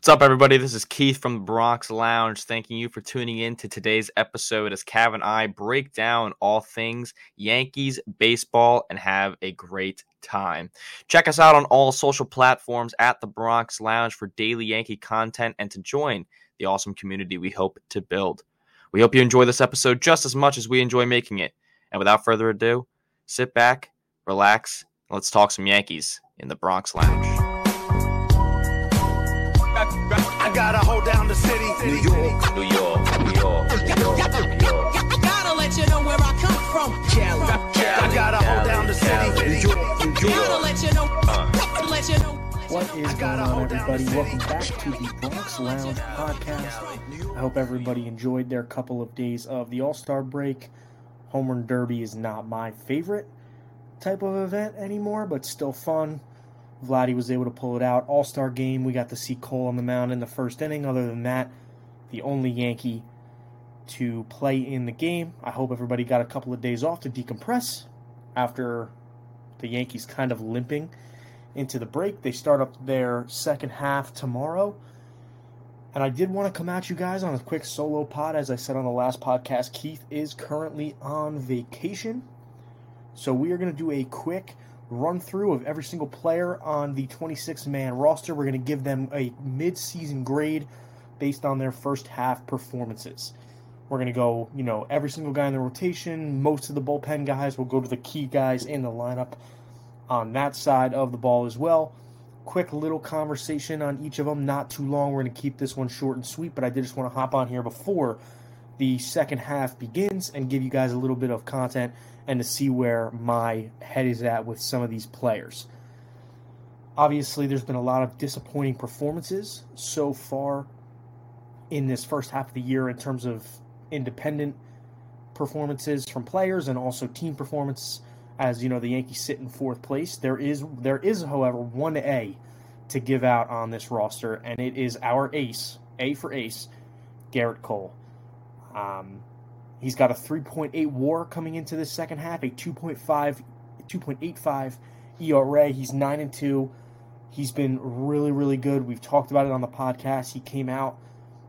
What's up, everybody? This is Keith from the Bronx Lounge. Thanking you for tuning in to today's episode as Cav and I break down all things Yankees baseball and have a great time. Check us out on all social platforms at the Bronx Lounge for daily Yankee content and to join the awesome community we hope to build. We hope you enjoy this episode just as much as we enjoy making it. And without further ado, sit back, relax, and let's talk some Yankees in the Bronx Lounge. Gotta hold down the city. New York, New York, New York, New York, New York. Gotta let you know where I come from. Cali, I gotta hold down the city. New York, New Gotta let you know. Uh. Let you know. What is going on, everybody? Welcome back to the Bronx Lounge podcast. I hope everybody enjoyed their couple of days of the All Star break. Home Run Derby is not my favorite type of event anymore, but still fun. Vladdy was able to pull it out. All Star game, we got to see Cole on the mound in the first inning. Other than that, the only Yankee to play in the game. I hope everybody got a couple of days off to decompress after the Yankees kind of limping into the break. They start up their second half tomorrow. And I did want to come at you guys on a quick solo pod. As I said on the last podcast, Keith is currently on vacation. So we are going to do a quick run through of every single player on the 26 man roster. We're going to give them a mid season grade based on their first half performances. We're going to go, you know, every single guy in the rotation, most of the bullpen guys. We'll go to the key guys in the lineup on that side of the ball as well. Quick little conversation on each of them, not too long. We're going to keep this one short and sweet, but I did just want to hop on here before the second half begins and give you guys a little bit of content and to see where my head is at with some of these players. Obviously, there's been a lot of disappointing performances so far in this first half of the year in terms of independent performances from players and also team performance as you know the Yankees sit in fourth place. There is there is however one A to give out on this roster, and it is our ace, A for ace, Gerrit Cole. Um, he's got a 3.8 WAR coming into the second half, a 2.5, 2.85 ERA. He's nine and two. He's been really really good. We've talked about it on the podcast. He came out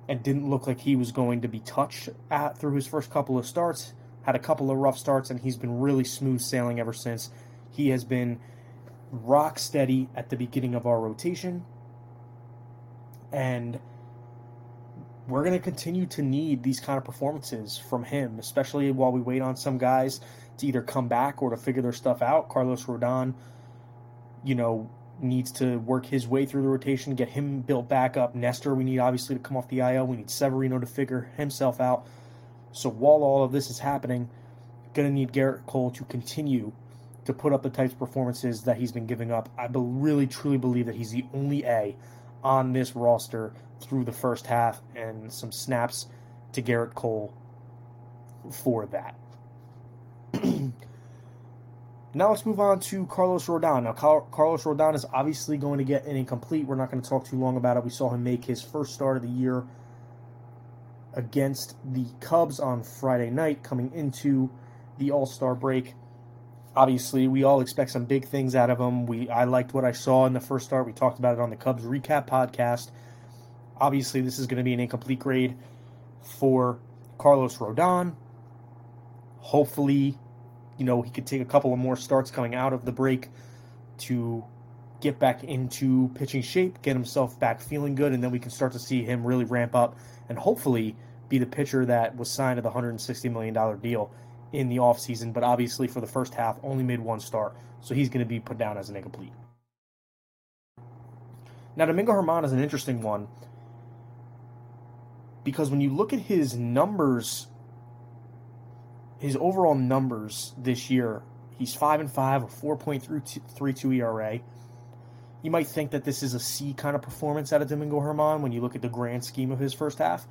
and didn't look like he was going to be touched at through his first couple of starts. Had a couple of rough starts, and he's been really smooth sailing ever since. He has been rock steady at the beginning of our rotation, and we're going to continue to need these kind of performances from him, especially while we wait on some guys to either come back or to figure their stuff out. Carlos Rodon, you know, needs to work his way through the rotation, get him built back up. Nestor, we need obviously to come off the IL. We need Severino to figure himself out. So while all of this is happening, going to need Gerrit Cole to continue to put up the types of performances that he's been giving up. I be- really truly believe that he's the only A on this roster through the first half, and some snaps to Gerrit Cole for that. Now let's move on to Carlos Rodon. Now, Car- Carlos Rodon is obviously going to get an incomplete. We're not going to talk too long about it. We saw him make his first start of the year against the Cubs on Friday night, coming into the All Star break. Obviously, we all expect some big things out of him. We I liked what I saw in the first start. We talked about it on the Cubs recap podcast. Obviously, this is going to be an incomplete grade for Carlos Rodon. Hopefully, you know, he could take a couple of more starts coming out of the break to get back into pitching shape, get himself back feeling good, and then we can start to see him really ramp up and hopefully be the pitcher that was signed to the $160 million deal in the offseason. But obviously, for the first half, only made one start, so he's going to be put down as an incomplete. Now, Domingo Germán is an interesting one because when you look at his numbers his overall numbers this year, he's five and five, a four point three two ERA. You might think that this is a C kind of performance out of Domingo Germán when you look at the grand scheme of his first half.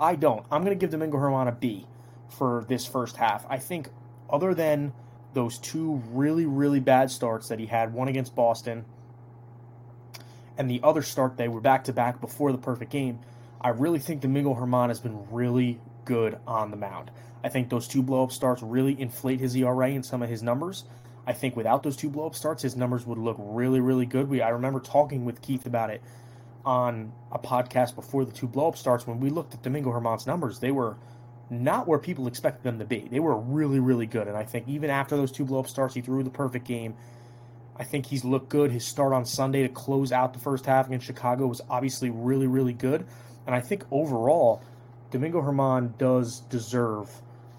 I don't. I'm going to give Domingo Germán a B for this first half. I think, other than those two really, really bad starts that he had, one against Boston and the other start, they were back to back before the perfect game. I really think Domingo Germán has been really good on the mound. I think those two blow up starts really inflate his ERA and some of his numbers. I think without those two blow up starts, his numbers would look really, really good. We I remember talking with Keith about it on a podcast before the two blow up starts when we looked at Domingo Germán's numbers, they were not where people expected them to be. They were really, really good. And I think even after those two blow up starts, he threw the perfect game. I think he's looked good. His start on Sunday to close out the first half against Chicago was obviously really, really good. And I think overall, Domingo Germán does deserve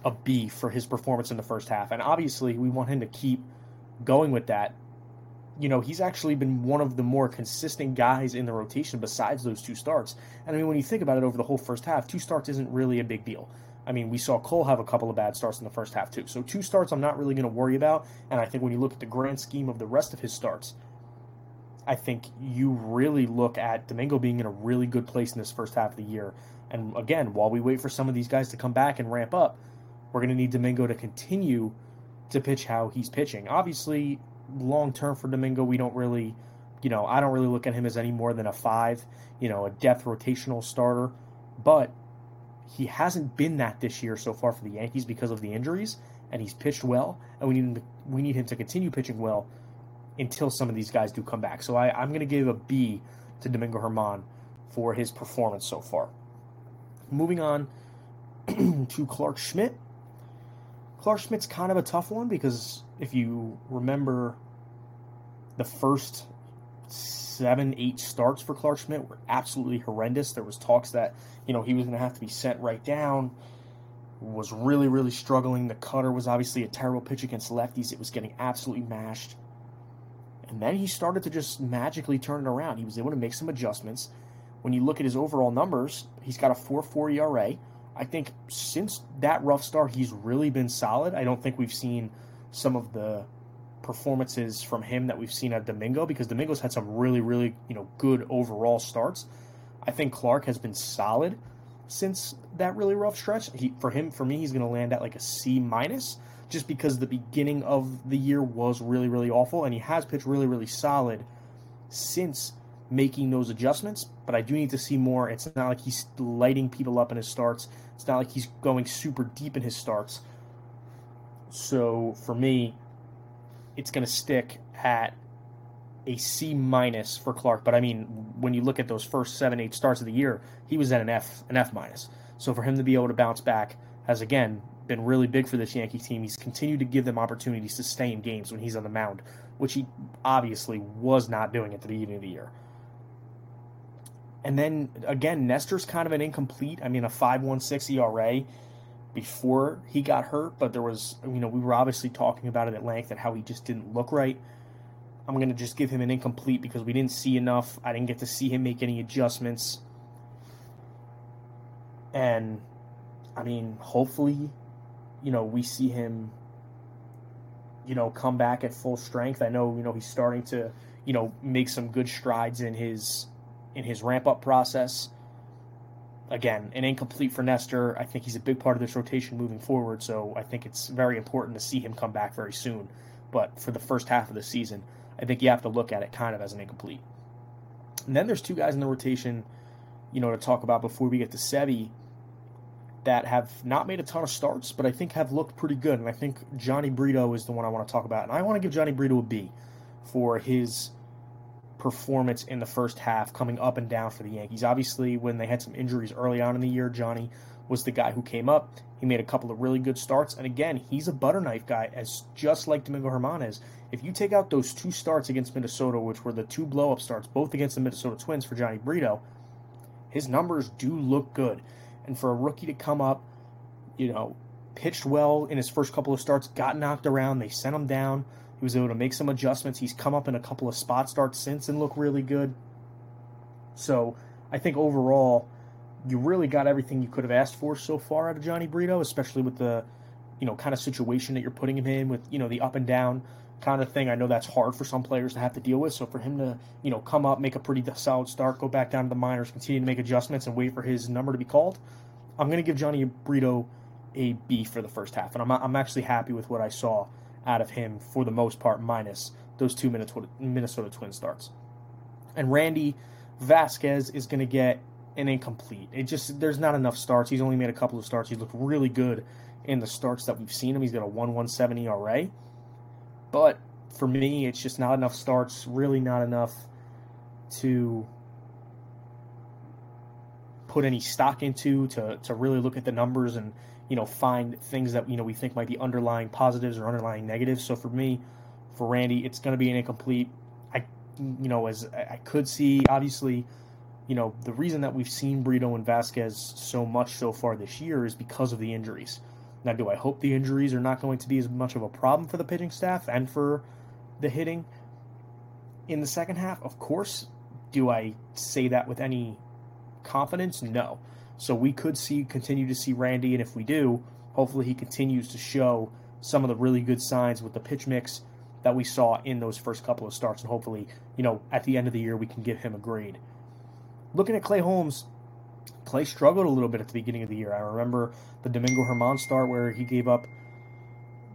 a B for his performance in the first half. And obviously, we want him to keep going with that. You know, he's actually been one of the more consistent guys in the rotation besides those two starts. And I mean, when you think about it over the whole first half, two starts isn't really a big deal. I mean, we saw Cole have a couple of bad starts in the first half, too. So, two starts I'm not really going to worry about. And I think when you look at the grand scheme of the rest of his starts, I think you really look at Domingo being in a really good place in this first half of the year. And again, while we wait for some of these guys to come back and ramp up, we're going to need Domingo to continue to pitch how he's pitching. Obviously, long term for Domingo, we don't really, you know, I don't really look at him as any more than a five, you know, a depth rotational starter. But he hasn't been that this year so far for the Yankees because of the injuries, and he's pitched well, and we need him to, we need him to continue pitching well until some of these guys do come back. So I, I'm going to give a B to Domingo Germán for his performance so far. Moving on to Clarke Schmidt. Clarke Schmidt's kind of a tough one because if you remember the first seven, eight starts for Clarke Schmidt were absolutely horrendous. There was talks that, you know, he was going to have to be sent right down. Was really, really struggling. The cutter was obviously a terrible pitch against lefties. It was getting absolutely mashed. And then he started to just magically turn it around. He was able to make some adjustments. When you look at his overall numbers, he's got a 4.4 ERA. I think since that rough start, he's really been solid. I don't think we've seen some of the performances from him that we've seen at Domingo because Domingo's had some really, really, you know, good overall starts. I think Clarke has been solid since that really rough stretch. He for him, for me, he's going to land at like a C minus just because the beginning of the year was really, really awful, and he has pitched really, really solid since making those adjustments. But I do need to see more. It's not like he's lighting people up in his starts. It's not like he's going super deep in his starts. So for me, it's going to stick at a C minus for Clarke. But I mean, when you look at those first seven, eight starts of the year, he was at an F, an F minus. So for him to be able to bounce back has again been really big for this Yankee team. He's continued to give them opportunities to stay in games when he's on the mound, which he obviously was not doing at the beginning of the year. And then again, Nestor's kind of an incomplete. I mean, a 5.16 ERA before he got hurt, but there was, you know, we were obviously talking about it at length and how he just didn't look right. I'm going to just give him an incomplete because we didn't see enough. I didn't get to see him make any adjustments. And I mean, hopefully, you know, we see him, you know, come back at full strength. I know, you know, he's starting to, you know, make some good strides in his in his ramp up process. Again, an incomplete for Nestor. I think he's a big part of this rotation moving forward, so I think it's very important to see him come back very soon. But for the first half of the season, I think you have to look at it kind of as an incomplete. And then there's two guys in the rotation, you know, to talk about before we get to Sevy that have not made a ton of starts, but I think have looked pretty good. And I think Jhony Brito is the one I want to talk about. And I want to give Jhony Brito a B for his performance in the first half, coming up and down for the Yankees. Obviously, when they had some injuries early on in the year, Jhony was the guy who came up. He made a couple of really good starts, and again, he's a butter knife guy, as just like Domingo Germán is. If you take out those two starts against Minnesota, which were the two blow-up starts, both against the Minnesota Twins for Jhony Brito, his numbers do look good. And for a rookie to come up, you know, pitched well in his first couple of starts, got knocked around, they sent him down he was able to make some adjustments. He's come up in a couple of spot starts since and look really good. So I think overall, you really got everything you could have asked for so far out of Jhony Brito, especially with the, you know, kind of situation that you're putting him in with, you know, the up and down kind of thing. I know that's hard for some players to have to deal with. So for him to, you know, come up, make a pretty solid start, go back down to the minors, continue to make adjustments, and wait for his number to be called, I'm going to give Jhony Brito a B for the first half, and I'm I'm actually happy with what I saw out of him for the most part, minus those two Minnesota, Minnesota Twin starts. And Randy Vasquez is going to get an incomplete. It just there's not enough starts. He's only made a couple of starts. He's looked really good in the starts that we've seen him. He's got a 117 ERA. But for me, it's just not enough starts, really not enough to put any stock into to to really look at the numbers and you know find things that you know we think might be underlying positives or underlying negatives. So for me, for Randy, it's going to be an incomplete. I you know as I could see obviously. You know, the reason that we've seen Brito and Vasquez so much so far this year is because of the injuries. Now, do I hope the injuries are not going to be as much of a problem for the pitching staff and for the hitting in the second half? Of course. Do I say that with any confidence? No. So we could see continue to see Randy, and if we do, hopefully he continues to show some of the really good signs with the pitch mix that we saw in those first couple of starts, and hopefully, you know, at the end of the year we can give him a grade. Looking at Clay Holmes, Clay struggled a little bit at the beginning of the year. I remember the Domingo Germán start where he gave up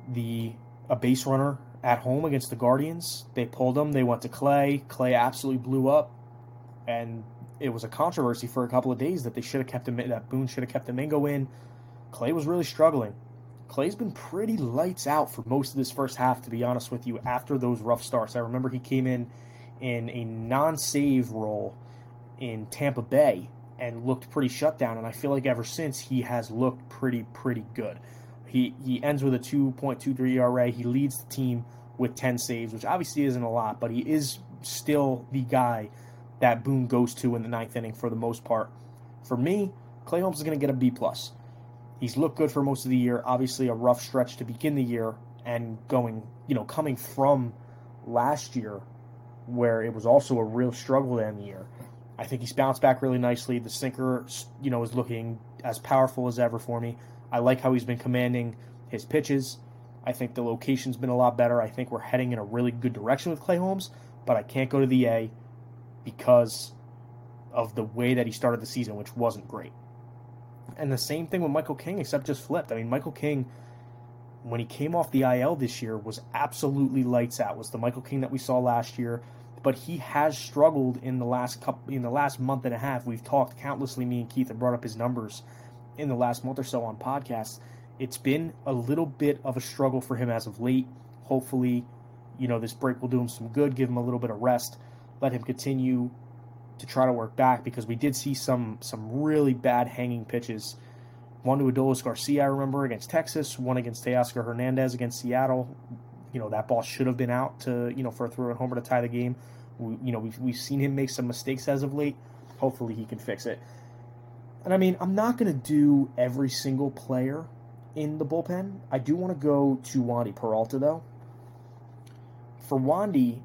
the a base runner at home against the Guardians. They pulled him. They went to Clay. Clay absolutely blew up, and it was a controversy for a couple of days that they should have kept him. That Boone should have kept Domingo in. Clay was really struggling. Clay's been pretty lights out for most of this first half, to be honest with you. After those rough starts, I remember he came in in a non-save role in Tampa Bay and looked pretty shut down. And I feel like ever since he has looked pretty pretty good. He he ends with a 2.23 ERA. He leads the team with 10 saves, which obviously isn't a lot, but he is still the guy that Boone goes to in the ninth inning for the most part. For me, Clay Holmes is going to get a B plus. He's looked good for most of the year. Obviously, a rough stretch to begin the year, and going, you know, coming from last year, where it was also a real struggle to end the year. I think he's bounced back really nicely. The sinker, you know, is looking as powerful as ever for me. I like how he's been commanding his pitches. I think the location's been a lot better. I think we're heading in a really good direction with Clay Holmes, but I can't go to the A because of the way that he started the season, which wasn't great. And the same thing with Michael King, except just flipped. I mean, Michael King, when he came off the IL this year, was absolutely lights out. Was the Michael King that we saw last year? But he has struggled in the last couple in the last month and a half. We've talked countlessly. Me and Keith have brought up his numbers in the last month or so on podcasts. It's been a little bit of a struggle for him as of late. Hopefully, you know this break will do him some good, give him a little bit of rest, let him continue to try to work back because we did see some some really bad hanging pitches. One to Adolis Garcia, I remember against Texas. One against Teoscar Hernandez against Seattle you know that ball should have been out to you know for a throw and homer to tie the game. We, you know we've, we've seen him make some mistakes as of late. Hopefully he can fix it. And I mean I'm not going to do every single player in the bullpen. I do want to go to Wandy Peralta though. For Wandy,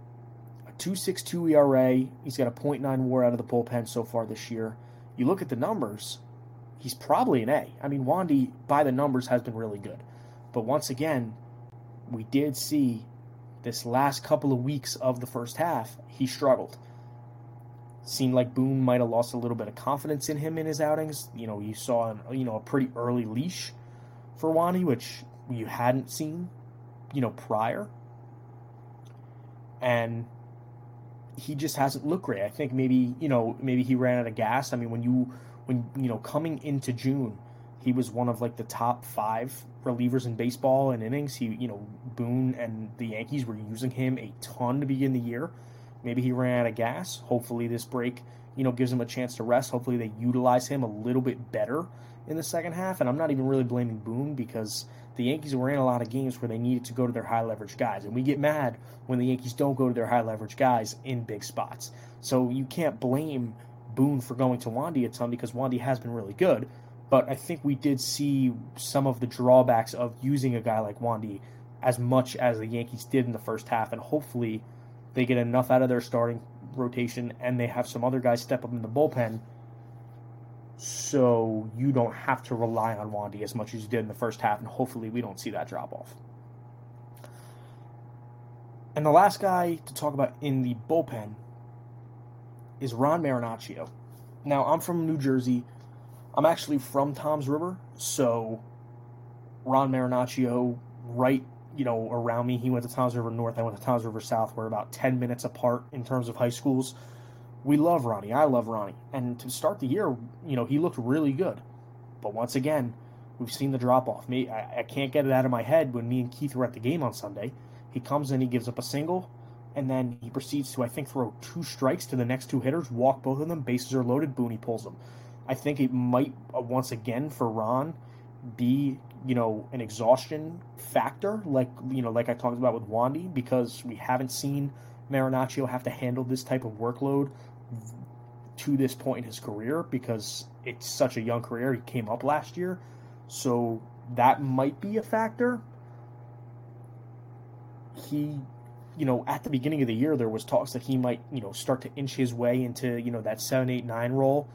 a 2.62 ERA. He's got a .9 WAR out of the bullpen so far this year. You look at the numbers, he's probably an A. I mean Wandy by the numbers has been really good. But once again, we did see this last couple of weeks of the first half, he struggled. Seemed like Boone might have lost a little bit of confidence in him in his outings. You know, you saw an, you know a pretty early leash for Wandy, which you hadn't seen, you know, prior. And he just hasn't looked great. I think maybe you know maybe he ran out of gas. I mean, when you when you know coming into June, he was one of like the top five relievers in baseball and innings. He, you know, Boone and the Yankees were using him a ton to begin the year. Maybe he ran out of gas. Hopefully, this break, you know, gives him a chance to rest. Hopefully, they utilize him a little bit better in the second half. And I'm not even really blaming Boone because the Yankees were in a lot of games where they needed to go to their high leverage guys. And we get mad when the Yankees don't go to their high leverage guys in big spots. So you can't blame Boone for going to Wandy a ton because Wandy has been really good but I think we did see some of the drawbacks of using a guy like Wandy as much as the Yankees did in the first half, and hopefully they get enough out of their starting rotation and they have some other guys step up in the bullpen so you don't have to rely on Wandy as much as you did in the first half, and hopefully we don't see that drop off. And the last guy to talk about in the bullpen is Ron Marinaccio. Now, I'm from New Jersey. I'm actually from Toms River, so Ron Marinaccio, right, you know, around me. He went to Toms River North. I went to Toms River South. We're about 10 minutes apart in terms of high schools. We love Ronnie. I love Ronnie. And to start the year, you know, he looked really good. But once again, we've seen the drop off. Me, I, I can't get it out of my head when me and Keith were at the game on Sunday. He comes in, he gives up a single, and then he proceeds to, I think, throw two strikes to the next two hitters, walk both of them, bases are loaded, Booney pulls them I think it might uh, once again for Ron be you know an exhaustion factor, like you know like I talked about with Wandy, because we haven't seen Marinaccio have to handle this type of workload to this point in his career because it's such a young career. He came up last year, so that might be a factor. He, you know, at the beginning of the year, there was talks that he might, you know, start to inch his way into, you know, that seven, eight, nine role,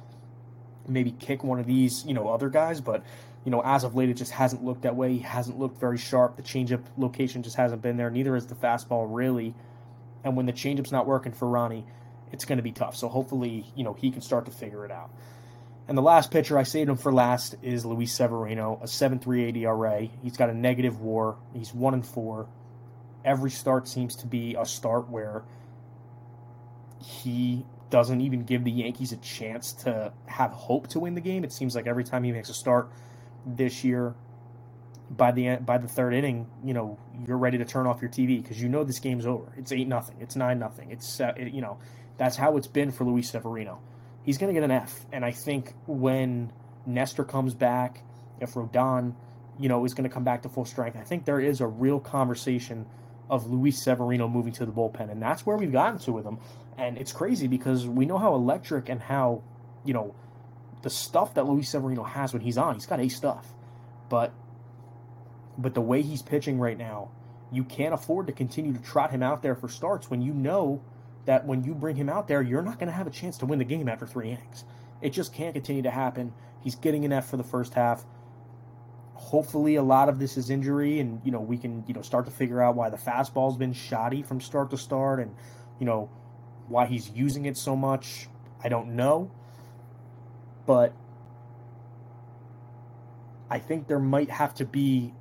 maybe kick one of these, you know, other guys. But, you know, as of late, it just hasn't looked that way. He hasn't looked very sharp. The changeup location just hasn't been there. Neither is the fastball, really. And when the changeup's not working for Ronnie, it's going to be tough. So hopefully, you know, he can start to figure it out. And the last pitcher I saved him for last is Luis Severino, a 7.38 ERA. He's got a negative WAR. He's one and four. Every start seems to be a start where he doesn't even give the Yankees a chance to have hope to win the game. It seems like every time he makes a start this year, by the end, by the third inning, you know you're ready to turn off your TV because you know this game's over. It's eight nothing. It's nine nothing. It's uh, it, you know that's how it's been for Luis Severino he's going to get an F. And I think when Nestor comes back, if Rodon, you know, is going to come back to full strength, I think there is a real conversation of Luis Severino moving to the bullpen, and that's where we've gotten to with him. And it's crazy because we know how electric and how, you know, the stuff that Luis Severino has when he's on, he's got a stuff. But but the way he's pitching right now, you can't afford to continue to trot him out there for starts when you know that when you bring him out there, you're not going to have a chance to win the game after three innings. It just can't continue to happen. He's getting an F for the first half. Hopefully, a lot of this is injury, and you know we can you know start to figure out why the fastball's been shoddy from start to start, and you know why he's using it so much. I don't know, but I think there might have to be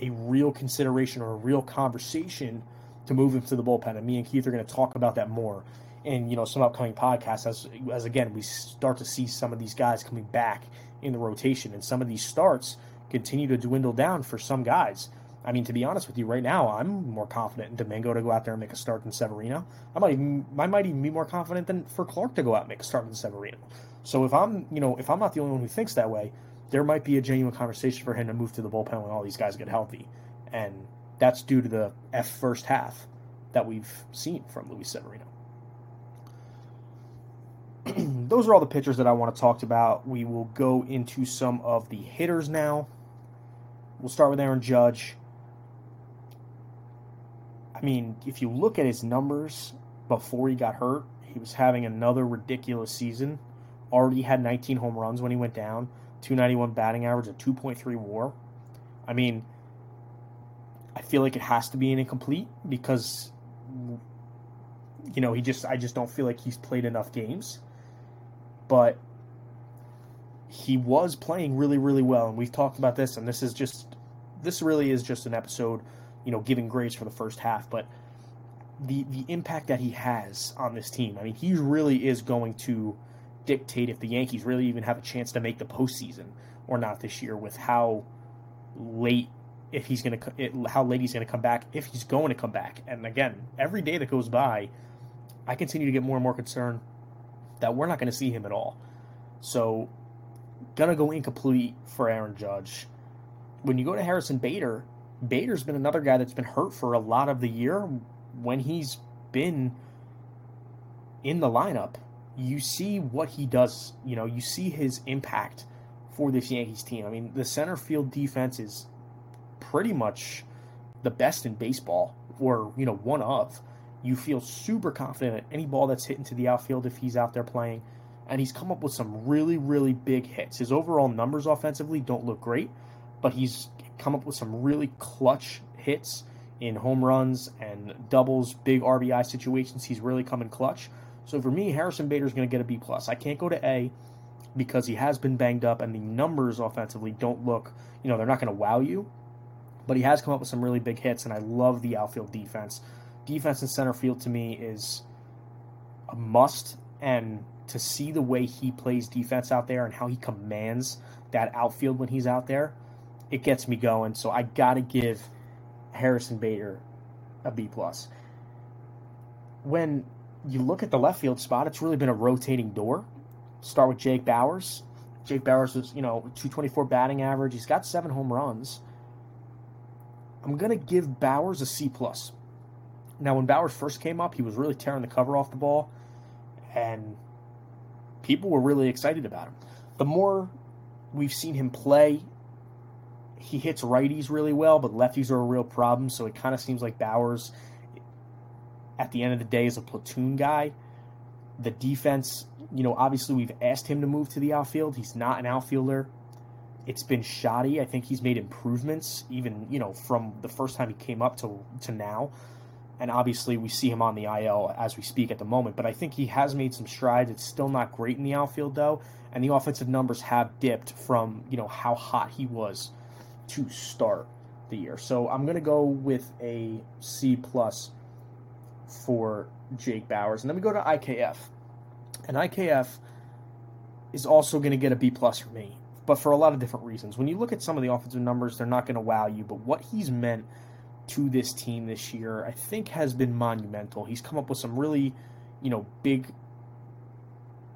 a real consideration or a real conversation to move him to the bullpen. And me and Keith are going to talk about that more in you know some upcoming podcasts as as again we start to see some of these guys coming back in the rotation and some of these starts continue to dwindle down for some guys. I mean, to be honest with you, right now I'm more confident in Domingo to go out there and make a start than Severino. I might even I might even be more confident than for Clarke to go out and make a start than Severino. So if I'm you know if I'm not the only one who thinks that way, there might be a genuine conversation for him to move to the bullpen when all these guys get healthy. And that's due to the F first half that we've seen from Luis Severino. Those are all the pitchers that I want to talk about. We will go into some of the hitters now. We'll start with Aaron Judge. I mean, if you look at his numbers before he got hurt, he was having another ridiculous season. Already had 19 home runs when he went down, 291 batting average, a 2.3 WAR. I mean, I feel like it has to be an incomplete because you know, he just I just don't feel like he's played enough games. But he was playing really really well and we've talked about this and this is just this really is just an episode, you know, giving grace for the first half, but the the impact that he has on this team. I mean, he really is going to dictate if the Yankees really even have a chance to make the postseason or not this year with how late if he's going to how late he's going to come back if he's going to come back and again every day that goes by i continue to get more and more concerned that we're not going to see him at all. So gonna go incomplete for aaron judge. When you go to harrison bader bader's been another guy that's been hurt for a lot of the year when he's been in the lineup. You see what he does you know you see his impact for this yankees team. I mean the center field defense is pretty much the best in baseball, or you know, one of. You feel super confident at any ball that's hit into the outfield if he's out there playing, and he's come up with some really, really big hits. His overall numbers offensively don't look great, but he's come up with some really clutch hits in home runs and doubles, big RBI situations. He's really come in clutch. So for me, Harrison Bader is going to get a B plus. I can't go to A because he has been banged up, and the numbers offensively don't look, you know, they're not going to wow you but he has come up with some really big hits, and I love the outfield defense. Defense in center field to me is a must, and to see the way he plays defense out there and how he commands that outfield when he's out there, it gets me going. So I got to give Harrison Bader a B plus. When you look at the left field spot, it's really been a rotating door. Start with Jake Bauers. Jake Bauers is, you know, 224 batting average. He's got seven home runs. I'm gonna give Bauers a C plus. Now, when Bauers first came up, he was really tearing the cover off the ball, and people were really excited about him. The more we've seen him play, he hits righties really well, but lefties are a real problem. So it kind of seems like Bauers, at the end of the day, is a platoon guy. The defense, you know, obviously we've asked him to move to the outfield. He's not an outfielder. It's been shoddy. I think he's made improvements, even you know, from the first time he came up to to now. And obviously, we see him on the IL as we speak at the moment. But I think he has made some strides. It's still not great in the outfield, though. And the offensive numbers have dipped from you know how hot he was to start the year. So I'm going to go with a C plus for Jake Bauers, and then we go to IKF, and IKF is also going to get a B plus for me, but for a lot of different reasons. When you look at some of the offensive numbers, they're not going to wow you, but what he's meant to this team this year, I think, has been monumental. He's come up with some really, you know, big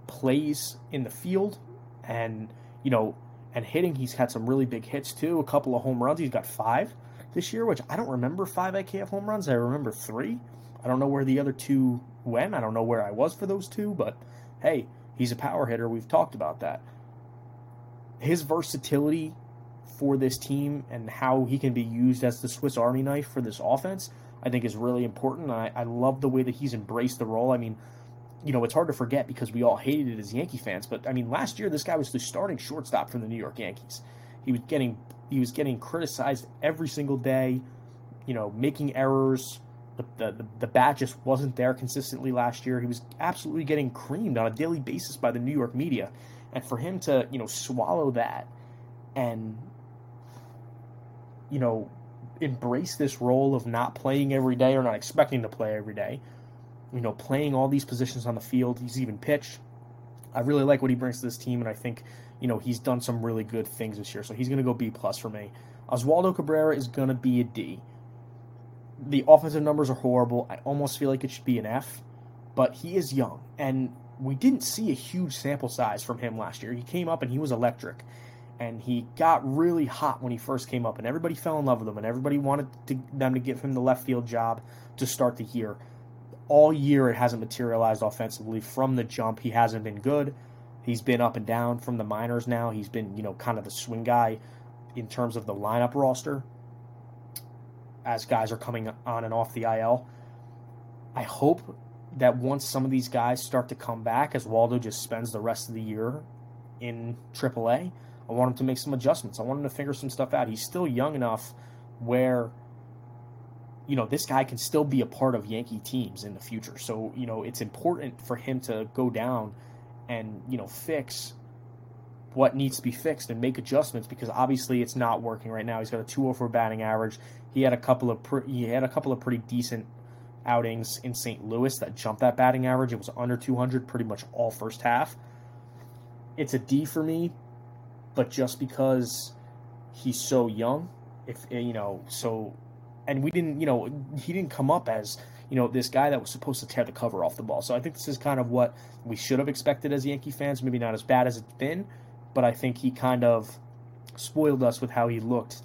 plays in the field, and you know and hitting. He's had some really big hits too. A couple of home runs. He's got five this year, which I don't remember five IKF home runs. I remember three. I don't know where the other two went. I don't know where I was for those two, but hey, he's a power hitter. We've talked about that. His versatility for this team and how he can be used as the Swiss Army knife for this offense, I think is really important. I, I love the way that he's embraced the role. I mean, you know, it's hard to forget because we all hated it as Yankee fans. But I mean, last year this guy was the starting shortstop for the New York Yankees. He was getting he was getting criticized every single day. You know, making errors. The, the, the bat just wasn't there consistently last year. He was absolutely getting creamed on a daily basis by the New York media. And for him to, you know, swallow that and, you know, embrace this role of not playing every day or not expecting to play every day, you know, playing all these positions on the field. He's even pitched. I really like what he brings to this team, and I think you know he's done some really good things this year. So he's going to go B plus for me. Oswaldo Cabrera is going to be a D. The offensive numbers are horrible. I almost feel like it should be an F, but he is young, and we didn't see a huge sample size from him last year. He came up and he was electric, and he got really hot when he first came up, and everybody fell in love with him, and everybody wanted to, them to give him the left field job to start the year all year it hasn't materialized offensively from the jump. He hasn't been good. He's been up and down from the minors now. He's been, you know, kind of the swing guy in terms of the lineup roster as guys are coming on and off the IL. I hope that once some of these guys start to come back, Oswaldo just spends the rest of the year in AAA, I want him to make some adjustments. I want him to figure some stuff out. He's still young enough where you know, this guy can still be a part of Yankee teams in the future. So, you know, it's important for him to go down and, you know, fix what needs to be fixed and make adjustments because obviously it's not working right now. He's got a 204 batting average. He had a couple of pre- he had a couple of pretty decent outings in St. Louis that jumped that batting average. It was under 200 pretty much all first half. It's a D for me, but just because he's so young, if eh, you know, so and we didn't, you know, he didn't come up as you know this guy that was supposed to tear the cover off the ball. So I think this is kind of what we should have expected as Yankee fans. Maybe not as bad as it's been, but I think he kind of spoiled us with how he looked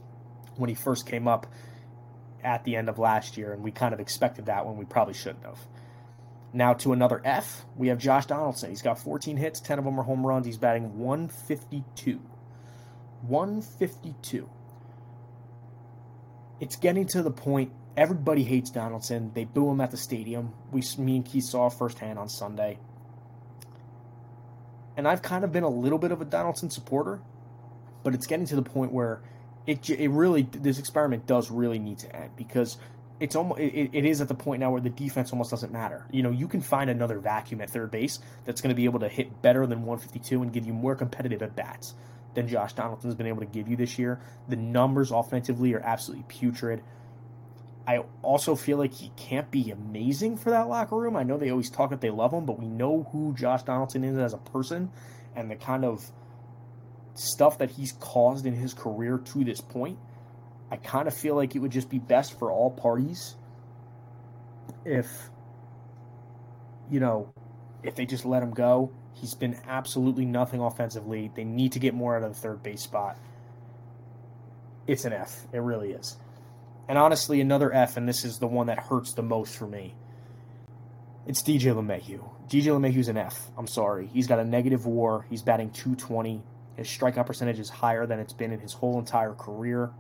when he first came up at the end of last year, and we kind of expected that when we probably shouldn't have. Now to another F, we have Josh Donaldson. He's got 14 hits, 10 of them are home runs. He's batting 152. 152 it's getting to the point everybody hates Donaldson. They boo him at the stadium. We, me and Keith saw firsthand on Sunday. And I've kind of been a little bit of a Donaldson supporter, but it's getting to the point where it, it really this experiment does really need to end because it's almost it, it is at the point now where the defense almost doesn't matter. You know, you can find another vacuum at third base that's going to be able to hit better than 152 and give you more competitive at bats than Josh Donaldson's been able to give you this year. The numbers offensively are absolutely putrid. I also feel like he can't be amazing for that locker room. I know they always talk that they love him, but we know who Josh Donaldson is as a person and the kind of stuff that he's caused in his career to this point. I kind of feel like it would just be best for all parties if, you know, if they just let him go He's been absolutely nothing offensively. They need to get more out of the third base spot. It's an F. It really is. And honestly, another F, and this is the one that hurts the most for me. It's DJ LeMahieu. DJ LeMahieu's an F. I'm sorry. He's got a negative war. He's batting 220. His strikeout percentage is higher than it's been in his whole entire career.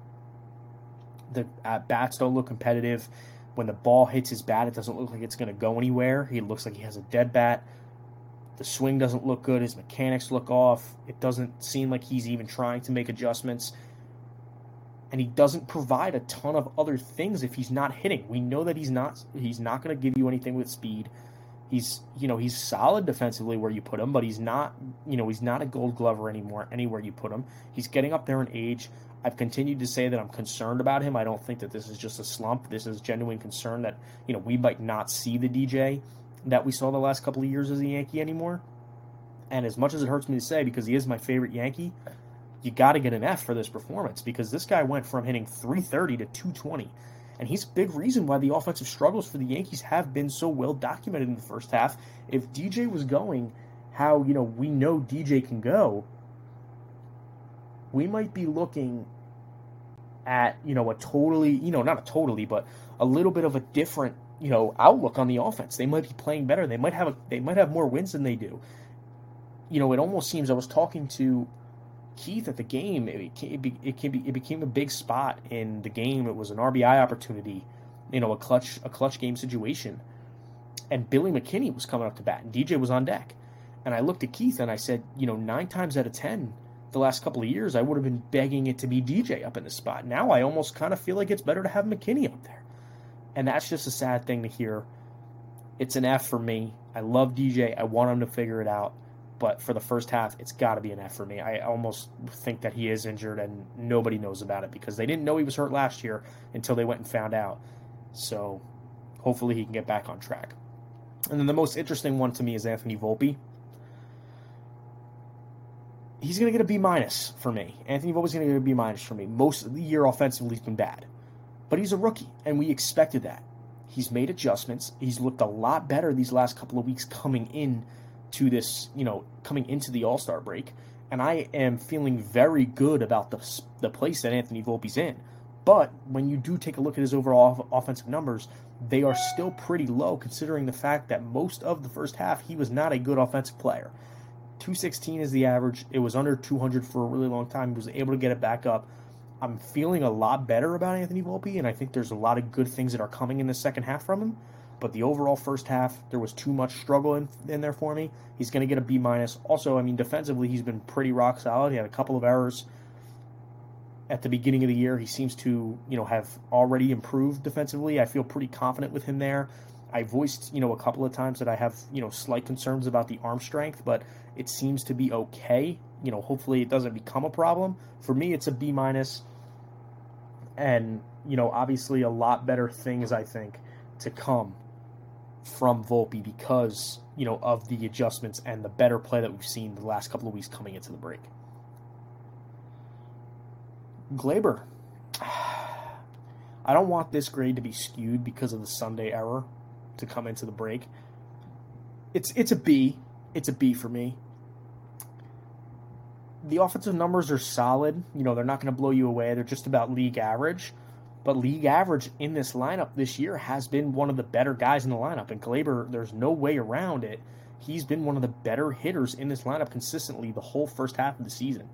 The at bats don't look competitive. When the ball hits his bat, it doesn't look like it's going to go anywhere. He looks like he has a dead bat. The swing doesn't look good. His mechanics look off. It doesn't seem like he's even trying to make adjustments. And he doesn't provide a ton of other things if he's not hitting. We know that he's not he's not going to give you anything with speed. He's you know, he's solid defensively where you put him, but he's not, you know, he's not a gold glover anymore anywhere you put him. He's getting up there in age. I've continued to say that I'm concerned about him. I don't think that this is just a slump. This is genuine concern that, you know, we might not see the DJ that we saw the last couple of years as a Yankee anymore. And as much as it hurts me to say, because he is my favorite Yankee, you got to get an F for this performance because this guy went from hitting 330 to 220. And he's a big reason why the offensive struggles for the Yankees have been so well documented in the first half. If DJ was going how, you know, we know DJ can go, we might be looking at, you know, a totally, you know, not a totally, but a little bit of a different you know outlook on the offense. They might be playing better. They might have a, they might have more wins than they do. You know, it almost seems I was talking to Keith at the game. It, it, it, can be, it became a big spot in the game. It was an RBI opportunity, you know, a clutch a clutch game situation. And Billy McKinney was coming up to bat, and DJ was on deck. And I looked at Keith and I said, you know, nine times out of ten, the last couple of years, I would have been begging it to be DJ up in the spot. Now I almost kind of feel like it's better to have McKinney up there. And that's just a sad thing to hear. It's an F for me. I love DJ. I want him to figure it out. But for the first half, it's got to be an F for me. I almost think that he is injured and nobody knows about it because they didn't know he was hurt last year until they went and found out. So hopefully he can get back on track. And then the most interesting one to me is Anthony Volpe. He's going to get a B minus for me. Anthony Volpe's going to get a B minus for me. Most of the year offensively he's been bad. But he's a rookie, and we expected that. He's made adjustments. He's looked a lot better these last couple of weeks coming in to this, you know, coming into the All Star break. And I am feeling very good about the, the place that Anthony Volpe's in. But when you do take a look at his overall offensive numbers, they are still pretty low considering the fact that most of the first half he was not a good offensive player. 216 is the average. It was under 200 for a really long time. He was able to get it back up. I'm feeling a lot better about Anthony Volpe, and I think there's a lot of good things that are coming in the second half from him. But the overall first half, there was too much struggle in, in there for me. He's going to get a B minus. Also, I mean, defensively, he's been pretty rock solid. He had a couple of errors at the beginning of the year. He seems to, you know, have already improved defensively. I feel pretty confident with him there. I voiced, you know, a couple of times that I have, you know, slight concerns about the arm strength, but it seems to be okay. You know, hopefully it doesn't become a problem. For me, it's a B minus and you know obviously a lot better things I think to come from Volpe because you know of the adjustments and the better play that we've seen the last couple of weeks coming into the break. Gleyber, I don't want this grade to be skewed because of the Sunday error to come into the break. It's it's a B. It's a B for me the offensive numbers are solid. You know, they're not going to blow you away. They're just about league average. But league average in this lineup this year has been one of the better guys in the lineup. And Gleyber, there's no way around it. He's been one of the better hitters in this lineup consistently the whole first half of the season.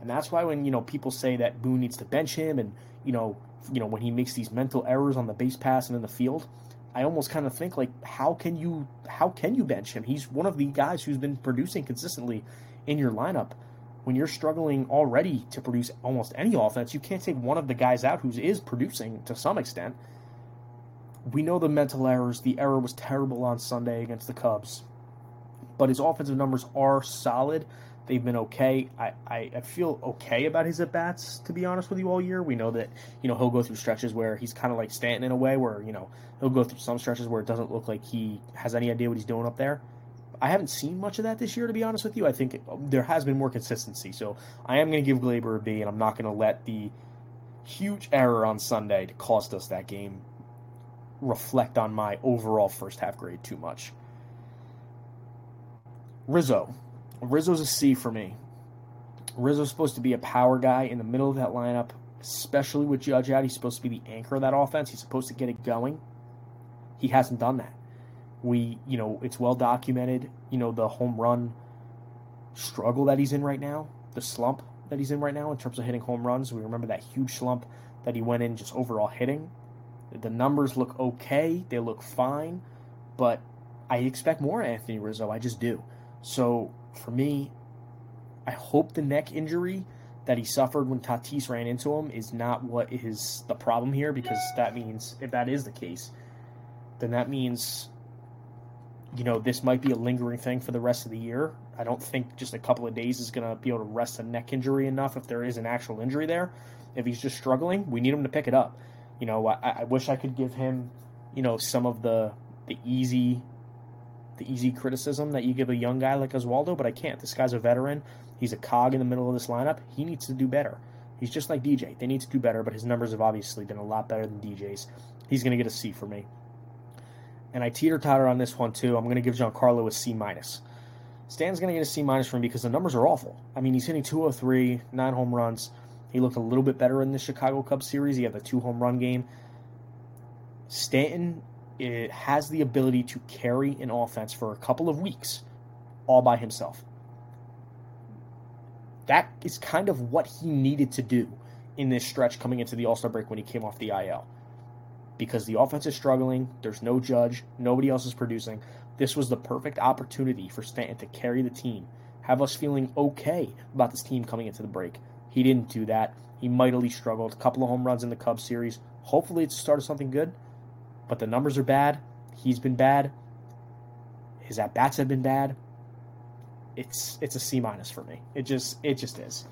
And that's why when, you know, people say that Boone needs to bench him and, you know, you know, when he makes these mental errors on the base pass and in the field, I almost kind of think like how can you how can you bench him? He's one of the guys who's been producing consistently in your lineup when you're struggling already to produce almost any offense, you can't take one of the guys out who is is producing to some extent. We know the mental errors. The error was terrible on Sunday against the Cubs, but his offensive numbers are solid. They've been okay. I, I, I feel okay about his at bats, to be honest with you, all year. We know that, you know, he'll go through stretches where he's kind of like Stanton in a way, where, you know, he'll go through some stretches where it doesn't look like he has any idea what he's doing up there. I haven't seen much of that this year, to be honest with you. I think um, there has been more consistency. So I am going to give Gleyber a B, and I'm not going to let the huge error on Sunday to cost us that game reflect on my overall first half grade too much. Rizzo. Rizzo's a C for me. Rizzo's supposed to be a power guy in the middle of that lineup, especially with Judge out. He's supposed to be the anchor of that offense. He's supposed to get it going. He hasn't done that. We, you know, it's well documented, you know, the home run struggle that he's in right now, the slump that he's in right now in terms of hitting home runs. We remember that huge slump that he went in just overall hitting. The numbers look okay, they look fine, but I expect more Anthony Rizzo. I just do. So for me, I hope the neck injury that he suffered when Tatis ran into him is not what is the problem here because that means if that is the case, then that means you know this might be a lingering thing for the rest of the year. I don't think just a couple of days is going to be able to rest a neck injury enough if there is an actual injury there. If he's just struggling, we need him to pick it up. You know, I, I wish I could give him, you know, some of the the easy the easy criticism that you give a young guy like Oswaldo, but I can't. This guy's a veteran. He's a cog in the middle of this lineup. He needs to do better. He's just like DJ. They need to do better, but his numbers have obviously been a lot better than DJ's. He's going to get a C for me. And I teeter totter on this one too. I'm going to give Giancarlo a C minus. Stan's going to get a C minus for me because the numbers are awful. I mean, he's hitting 203, nine home runs. He looked a little bit better in the Chicago Cubs series. He had the two home run game. Stanton it has the ability to carry an offense for a couple of weeks all by himself. That is kind of what he needed to do in this stretch coming into the All Star break when he came off the IL. Because the offense is struggling, there's no judge, nobody else is producing. This was the perfect opportunity for Stanton to carry the team, have us feeling okay about this team coming into the break. He didn't do that. He mightily struggled. A couple of home runs in the Cubs series. Hopefully, it's the start of something good but the numbers are bad. He's been bad. His at bats have been bad. It's it's a C minus for me. It just it just is.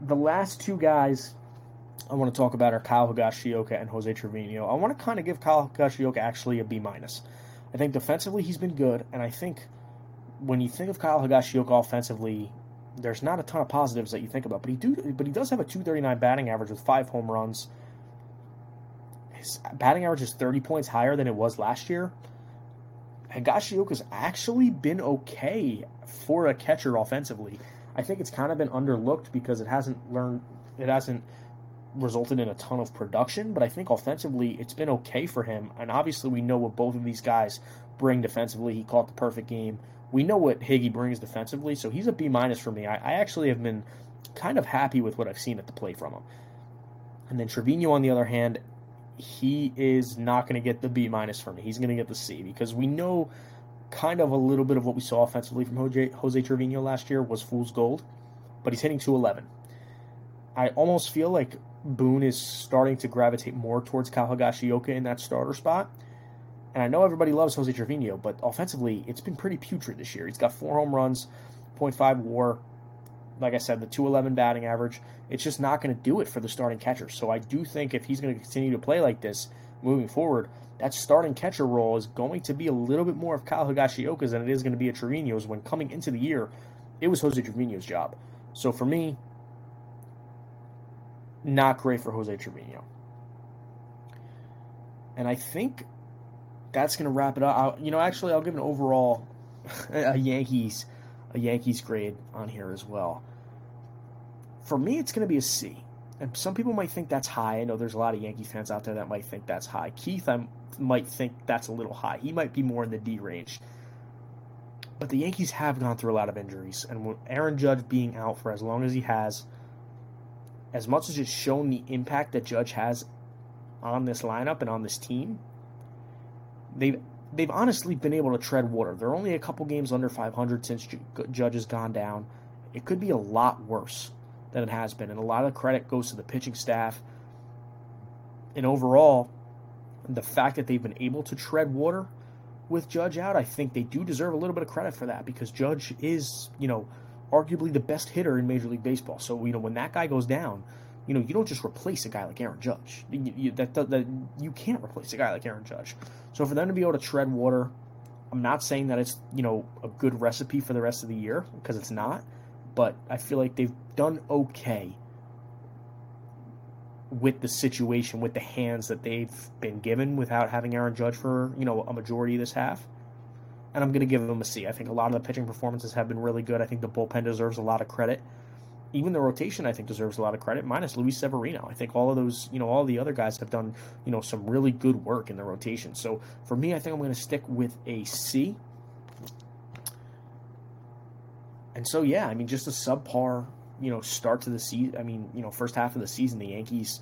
The last two guys I want to talk about are Kyle Higashioka and Jose Trevino. I want to kind of give Kyle Higashioka actually a B minus. I think defensively he's been good, and I think when you think of Kyle Higashioka offensively, there's not a ton of positives that you think about. But he do but he does have a 239 batting average with five home runs batting average is 30 points higher than it was last year. Higashioka's actually been okay for a catcher offensively. I think it's kind of been underlooked because it hasn't learned it hasn't resulted in a ton of production, but I think offensively it's been okay for him. And obviously we know what both of these guys bring defensively. He caught the perfect game. We know what Higgy brings defensively, so he's a B minus for me. I, I actually have been kind of happy with what I've seen at the plate from him. And then Trevino, on the other hand, he is not going to get the B minus from me. He's going to get the C because we know kind of a little bit of what we saw offensively from Jose, Jose Trevino last year was fool's gold, but he's hitting 211. I almost feel like Boone is starting to gravitate more towards Kyle Higashioka in that starter spot. And I know everybody loves Jose Trevino, but offensively, it's been pretty putrid this year. He's got four home runs, 0.5 war, like I said, the 211 batting average, it's just not going to do it for the starting catcher. So I do think if he's going to continue to play like this moving forward, that starting catcher role is going to be a little bit more of Kyle Higashioka's than it is going to be at Trevino's when coming into the year, it was Jose Trevino's job. So for me, not great for Jose Trevino. And I think that's going to wrap it up. I'll, you know, actually, I'll give an overall a Yankees a Yankees grade on here as well. For me, it's going to be a C. And some people might think that's high. I know there's a lot of Yankee fans out there that might think that's high. Keith, I might think that's a little high. He might be more in the D range. But the Yankees have gone through a lot of injuries. And Aaron Judge being out for as long as he has, as much as it's shown the impact that Judge has on this lineup and on this team, they've they've honestly been able to tread water. They're only a couple games under 500 since Judge has gone down. It could be a lot worse than it has been, and a lot of credit goes to the pitching staff. And overall, the fact that they've been able to tread water with Judge out, I think they do deserve a little bit of credit for that because Judge is, you know, arguably the best hitter in Major League Baseball. So, you know, when that guy goes down, you know, you don't just replace a guy like Aaron Judge. You, you, that, that, that, you can't replace a guy like Aaron Judge. So for them to be able to tread water, I'm not saying that it's you know a good recipe for the rest of the year because it's not, but I feel like they've done okay with the situation, with the hands that they've been given without having Aaron Judge for you know a majority of this half. and I'm going to give them a C. I think a lot of the pitching performances have been really good. I think the bullpen deserves a lot of credit. Even the rotation, I think, deserves a lot of credit, minus Luis Severino. I think all of those, you know, all the other guys have done, you know, some really good work in the rotation. So for me, I think I'm going to stick with a C. And so, yeah, I mean, just a subpar, you know, start to the season. I mean, you know, first half of the season, the Yankees,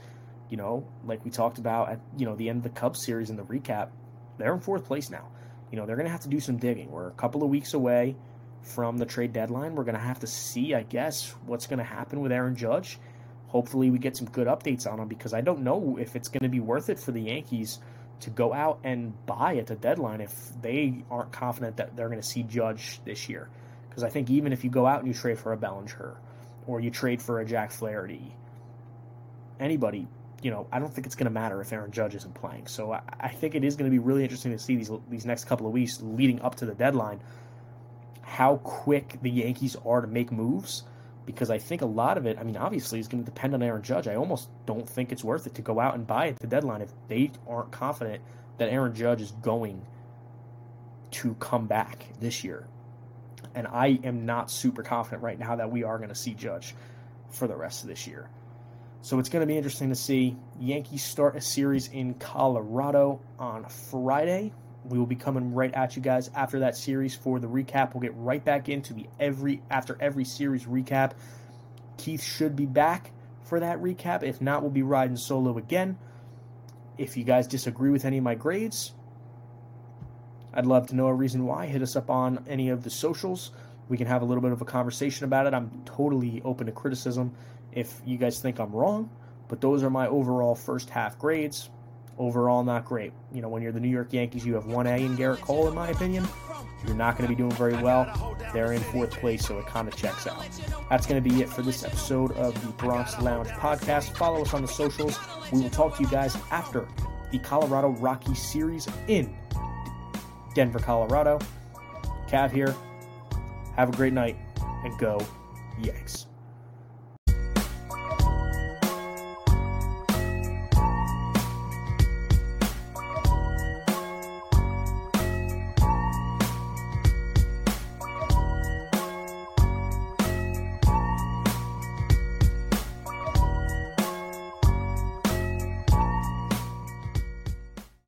you know, like we talked about at, you know, the end of the Cubs series in the recap, they're in fourth place now. You know, they're going to have to do some digging. We're a couple of weeks away from the trade deadline. We're going to have to see, I guess, what's going to happen with Aaron Judge. Hopefully, we get some good updates on him because I don't know if it's going to be worth it for the Yankees to go out and buy at the deadline if they aren't confident that they're going to see Judge this year. Because I think even if you go out and you trade for a Bellinger or you trade for a Jack Flaherty, anybody, you know, I don't think it's going to matter if Aaron Judge isn't playing. So I, I think it is going to be really interesting to see these these next couple of weeks leading up to the deadline how quick the Yankees are to make moves because I think a lot of it, I mean, obviously, is going to depend on Aaron Judge. I almost don't think it's worth it to go out and buy at the deadline if they aren't confident that Aaron Judge is going to come back this year. And I am not super confident right now that we are going to see Judge for the rest of this year. So it's going to be interesting to see. Yankees start a series in Colorado on Friday. We will be coming right at you guys after that series for the recap. We'll get right back into the every after every series recap. Keith should be back for that recap. If not, we'll be riding solo again. If you guys disagree with any of my grades, I'd love to know a reason why. Hit us up on any of the socials. We can have a little bit of a conversation about it. I'm totally open to criticism if you guys think I'm wrong, but those are my overall first half grades. Overall, not great. You know, when you're the New York Yankees, you have 1A in Gerrit Cole, in my opinion. You're not going to be doing very well. They're in fourth place, so it kind of checks out. That's going to be it for this episode of the Bronx Lounge podcast. Follow us on the socials. We will talk to you guys after the Colorado Rockies series in Denver, Colorado. Cav here. Have a great night and go Yanks.